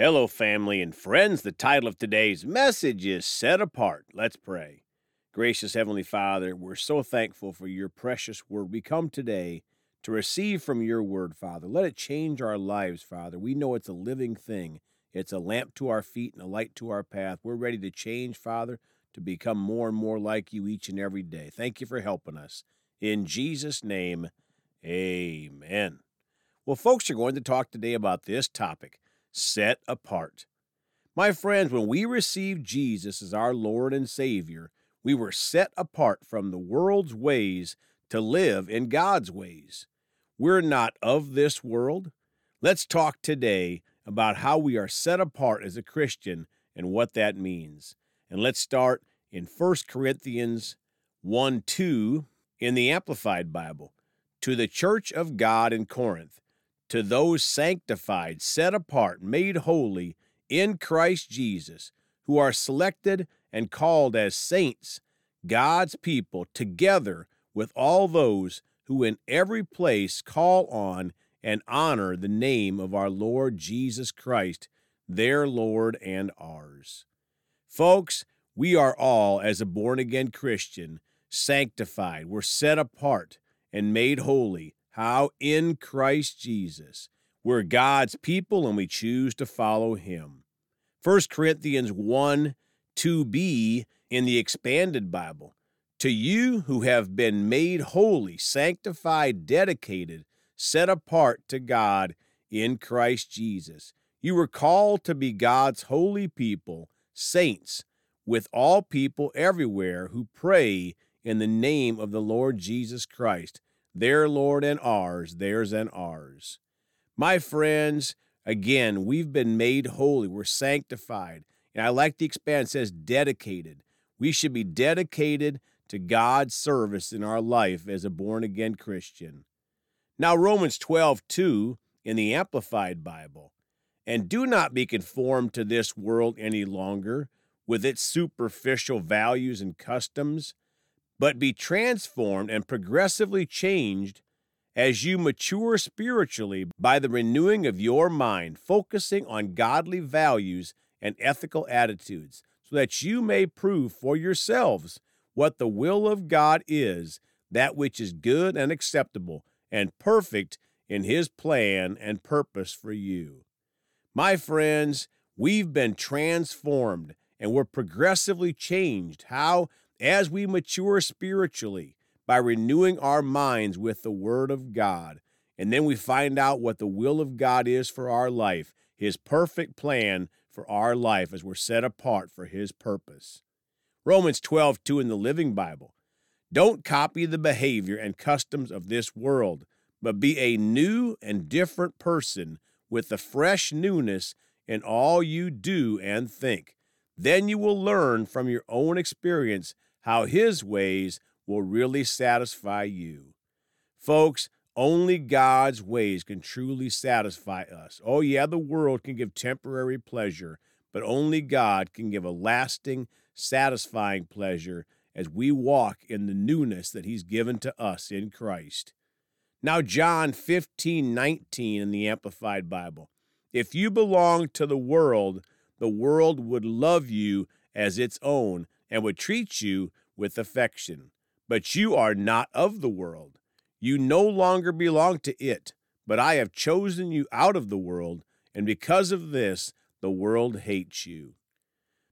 Hello, family and friends. The title of today's message is Set Apart. Let's pray. Gracious Heavenly Father, we're so thankful for your precious word. We come today to receive from your word, Father. Let it change our lives, Father. We know it's a living thing, it's a lamp to our feet and a light to our path. We're ready to change, Father, to become more and more like you each and every day. Thank you for helping us. In Jesus' name, amen. Well, folks are going to talk today about this topic set apart. My friends, when we received Jesus as our Lord and Savior, we were set apart from the world's ways to live in God's ways. We're not of this world. Let's talk today about how we are set apart as a Christian and what that means. And let's start in 1 Corinthians 1 2 in the Amplified Bible. To the church of God in Corinth, to those sanctified, set apart, made holy in Christ Jesus, who are selected and called as saints, God's people, together with all those who in every place call on and honor the name of our Lord Jesus Christ, their Lord and ours. Folks, we are all, as a born again Christian, sanctified. We're set apart and made holy how in Christ Jesus we're God's people and we choose to follow him. 1 Corinthians 1 2b in the expanded Bible. To you who have been made holy, sanctified, dedicated, set apart to God in Christ Jesus. You were called to be God's holy people, saints, with all people everywhere who pray in the name of the Lord Jesus Christ their Lord and ours, theirs and ours. My friends, again, we've been made holy, we're sanctified. And I like the expand says dedicated. We should be dedicated to God's service in our life as a born again Christian. Now, Romans 12, 2 in the Amplified Bible. And do not be conformed to this world any longer with its superficial values and customs but be transformed and progressively changed as you mature spiritually by the renewing of your mind, focusing on godly values and ethical attitudes, so that you may prove for yourselves what the will of God is, that which is good and acceptable and perfect in His plan and purpose for you. My friends, we've been transformed and we're progressively changed. How? As we mature spiritually by renewing our minds with the Word of God. And then we find out what the will of God is for our life, His perfect plan for our life as we're set apart for His purpose. Romans 12, 2 in the Living Bible. Don't copy the behavior and customs of this world, but be a new and different person with the fresh newness in all you do and think. Then you will learn from your own experience how his ways will really satisfy you. Folks, only God's ways can truly satisfy us. Oh, yeah, the world can give temporary pleasure, but only God can give a lasting, satisfying pleasure as we walk in the newness that He's given to us in Christ. Now, John 15 19 in the Amplified Bible. If you belong to the world, the world would love you as its own and would treat you with affection. But you are not of the world. You no longer belong to it, but I have chosen you out of the world, and because of this, the world hates you.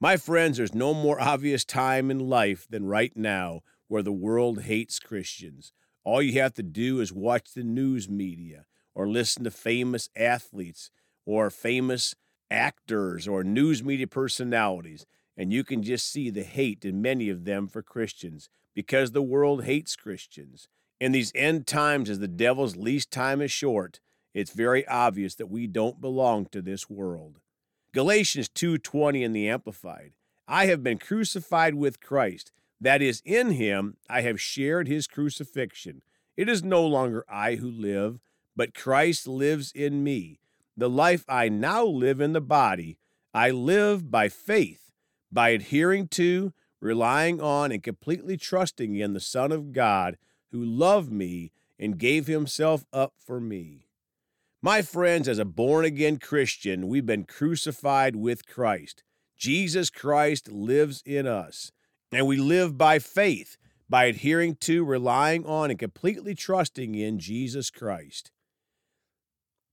My friends, there's no more obvious time in life than right now where the world hates Christians. All you have to do is watch the news media or listen to famous athletes or famous actors or news media personalities and you can just see the hate in many of them for Christians because the world hates Christians. In these end times, as the devil's least time is short, it's very obvious that we don't belong to this world. Galatians 2:20 in the amplified. I have been crucified with Christ. That is in him I have shared his crucifixion. It is no longer I who live, but Christ lives in me. The life I now live in the body, I live by faith by adhering to, relying on, and completely trusting in the Son of God who loved me and gave himself up for me. My friends, as a born again Christian, we've been crucified with Christ. Jesus Christ lives in us, and we live by faith, by adhering to, relying on, and completely trusting in Jesus Christ.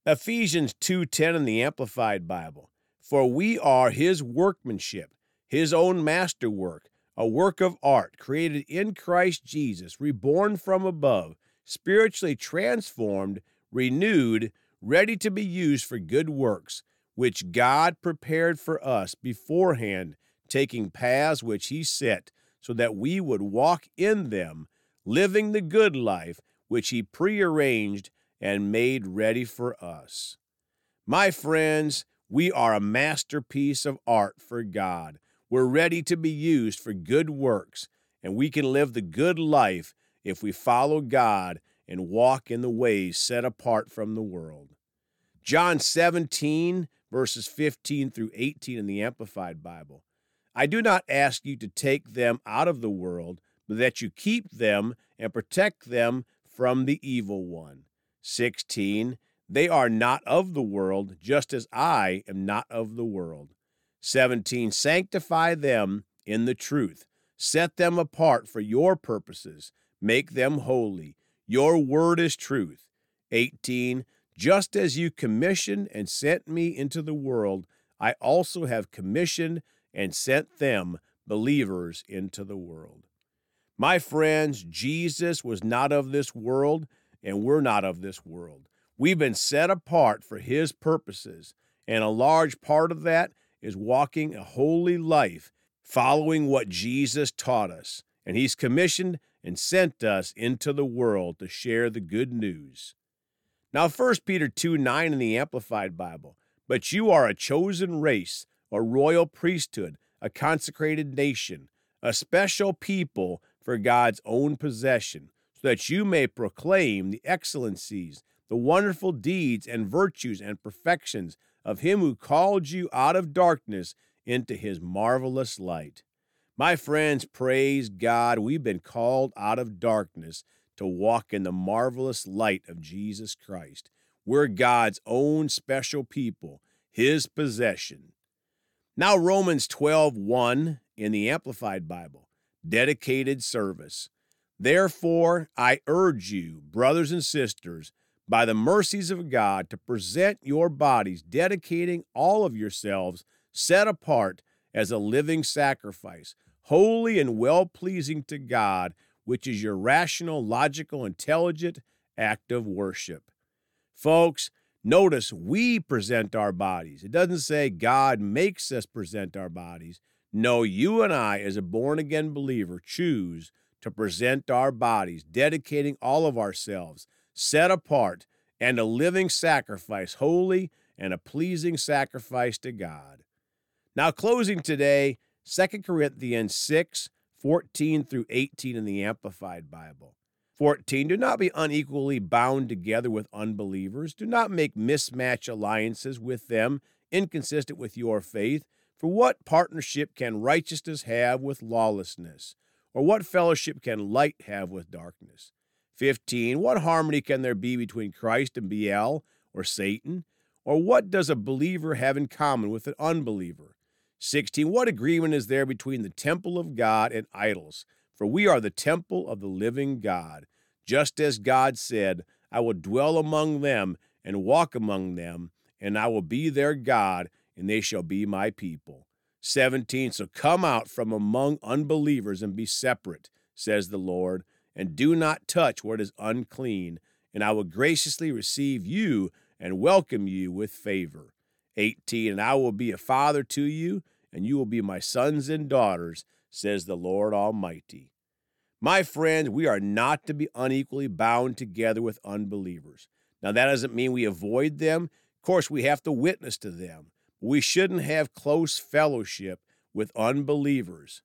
Ephesians 2:10 in the Amplified Bible. For we are his workmanship, his own masterwork, a work of art created in Christ Jesus, reborn from above, spiritually transformed, renewed, ready to be used for good works, which God prepared for us beforehand, taking paths which He set, so that we would walk in them, living the good life which He prearranged and made ready for us. My friends, we are a masterpiece of art for God. We're ready to be used for good works, and we can live the good life if we follow God and walk in the ways set apart from the world. John 17, verses 15 through 18 in the Amplified Bible. I do not ask you to take them out of the world, but that you keep them and protect them from the evil one. 16. They are not of the world, just as I am not of the world. 17. Sanctify them in the truth. Set them apart for your purposes. Make them holy. Your word is truth. 18. Just as you commissioned and sent me into the world, I also have commissioned and sent them, believers, into the world. My friends, Jesus was not of this world, and we're not of this world. We've been set apart for his purposes, and a large part of that is walking a holy life, following what Jesus taught us. And he's commissioned and sent us into the world to share the good news. Now, 1 Peter 2 9 in the Amplified Bible. But you are a chosen race, a royal priesthood, a consecrated nation, a special people for God's own possession, so that you may proclaim the excellencies, the wonderful deeds and virtues and perfections of him who called you out of darkness into his marvelous light. My friends, praise God, we've been called out of darkness to walk in the marvelous light of Jesus Christ. We're God's own special people, his possession. Now Romans 12:1 in the Amplified Bible, dedicated service. Therefore, I urge you, brothers and sisters, by the mercies of God, to present your bodies, dedicating all of yourselves, set apart as a living sacrifice, holy and well pleasing to God which is your rational, logical, intelligent act of worship. Folks, notice we present our bodies. It doesn't say God makes us present our bodies. No, you and I, as a born again believer, choose to present our bodies, dedicating all of ourselves, set apart, and a living sacrifice, holy and a pleasing sacrifice to God. Now, closing today, 2 Corinthians 6 14 through 18 in the Amplified Bible. 14. Do not be unequally bound together with unbelievers. Do not make mismatch alliances with them inconsistent with your faith. For what partnership can righteousness have with lawlessness? Or what fellowship can light have with darkness? 15. What harmony can there be between Christ and Belial or Satan? Or what does a believer have in common with an unbeliever? 16. What agreement is there between the temple of God and idols? For we are the temple of the living God. Just as God said, I will dwell among them and walk among them, and I will be their God, and they shall be my people. 17. So come out from among unbelievers and be separate, says the Lord, and do not touch what is unclean, and I will graciously receive you and welcome you with favor. 18 And I will be a father to you, and you will be my sons and daughters, says the Lord Almighty. My friends, we are not to be unequally bound together with unbelievers. Now, that doesn't mean we avoid them. Of course, we have to witness to them. We shouldn't have close fellowship with unbelievers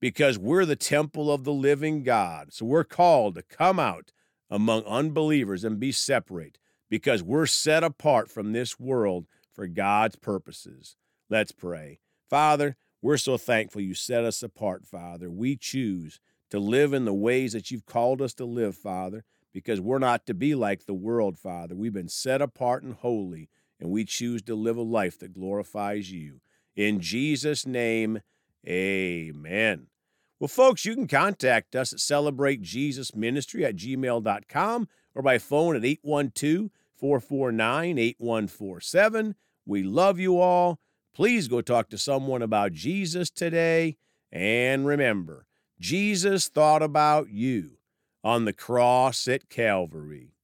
because we're the temple of the living God. So we're called to come out among unbelievers and be separate because we're set apart from this world for God's purposes. Let's pray. Father, we're so thankful you set us apart, Father. We choose to live in the ways that you've called us to live, Father. because we're not to be like the world, Father. We've been set apart and holy, and we choose to live a life that glorifies you. In Jesus' name, amen. Well, folks, you can contact us at celebratejesusministry at gmail.com or by phone at 812 449 8147. We love you all. Please go talk to someone about Jesus today. And remember, Jesus thought about you on the cross at Calvary.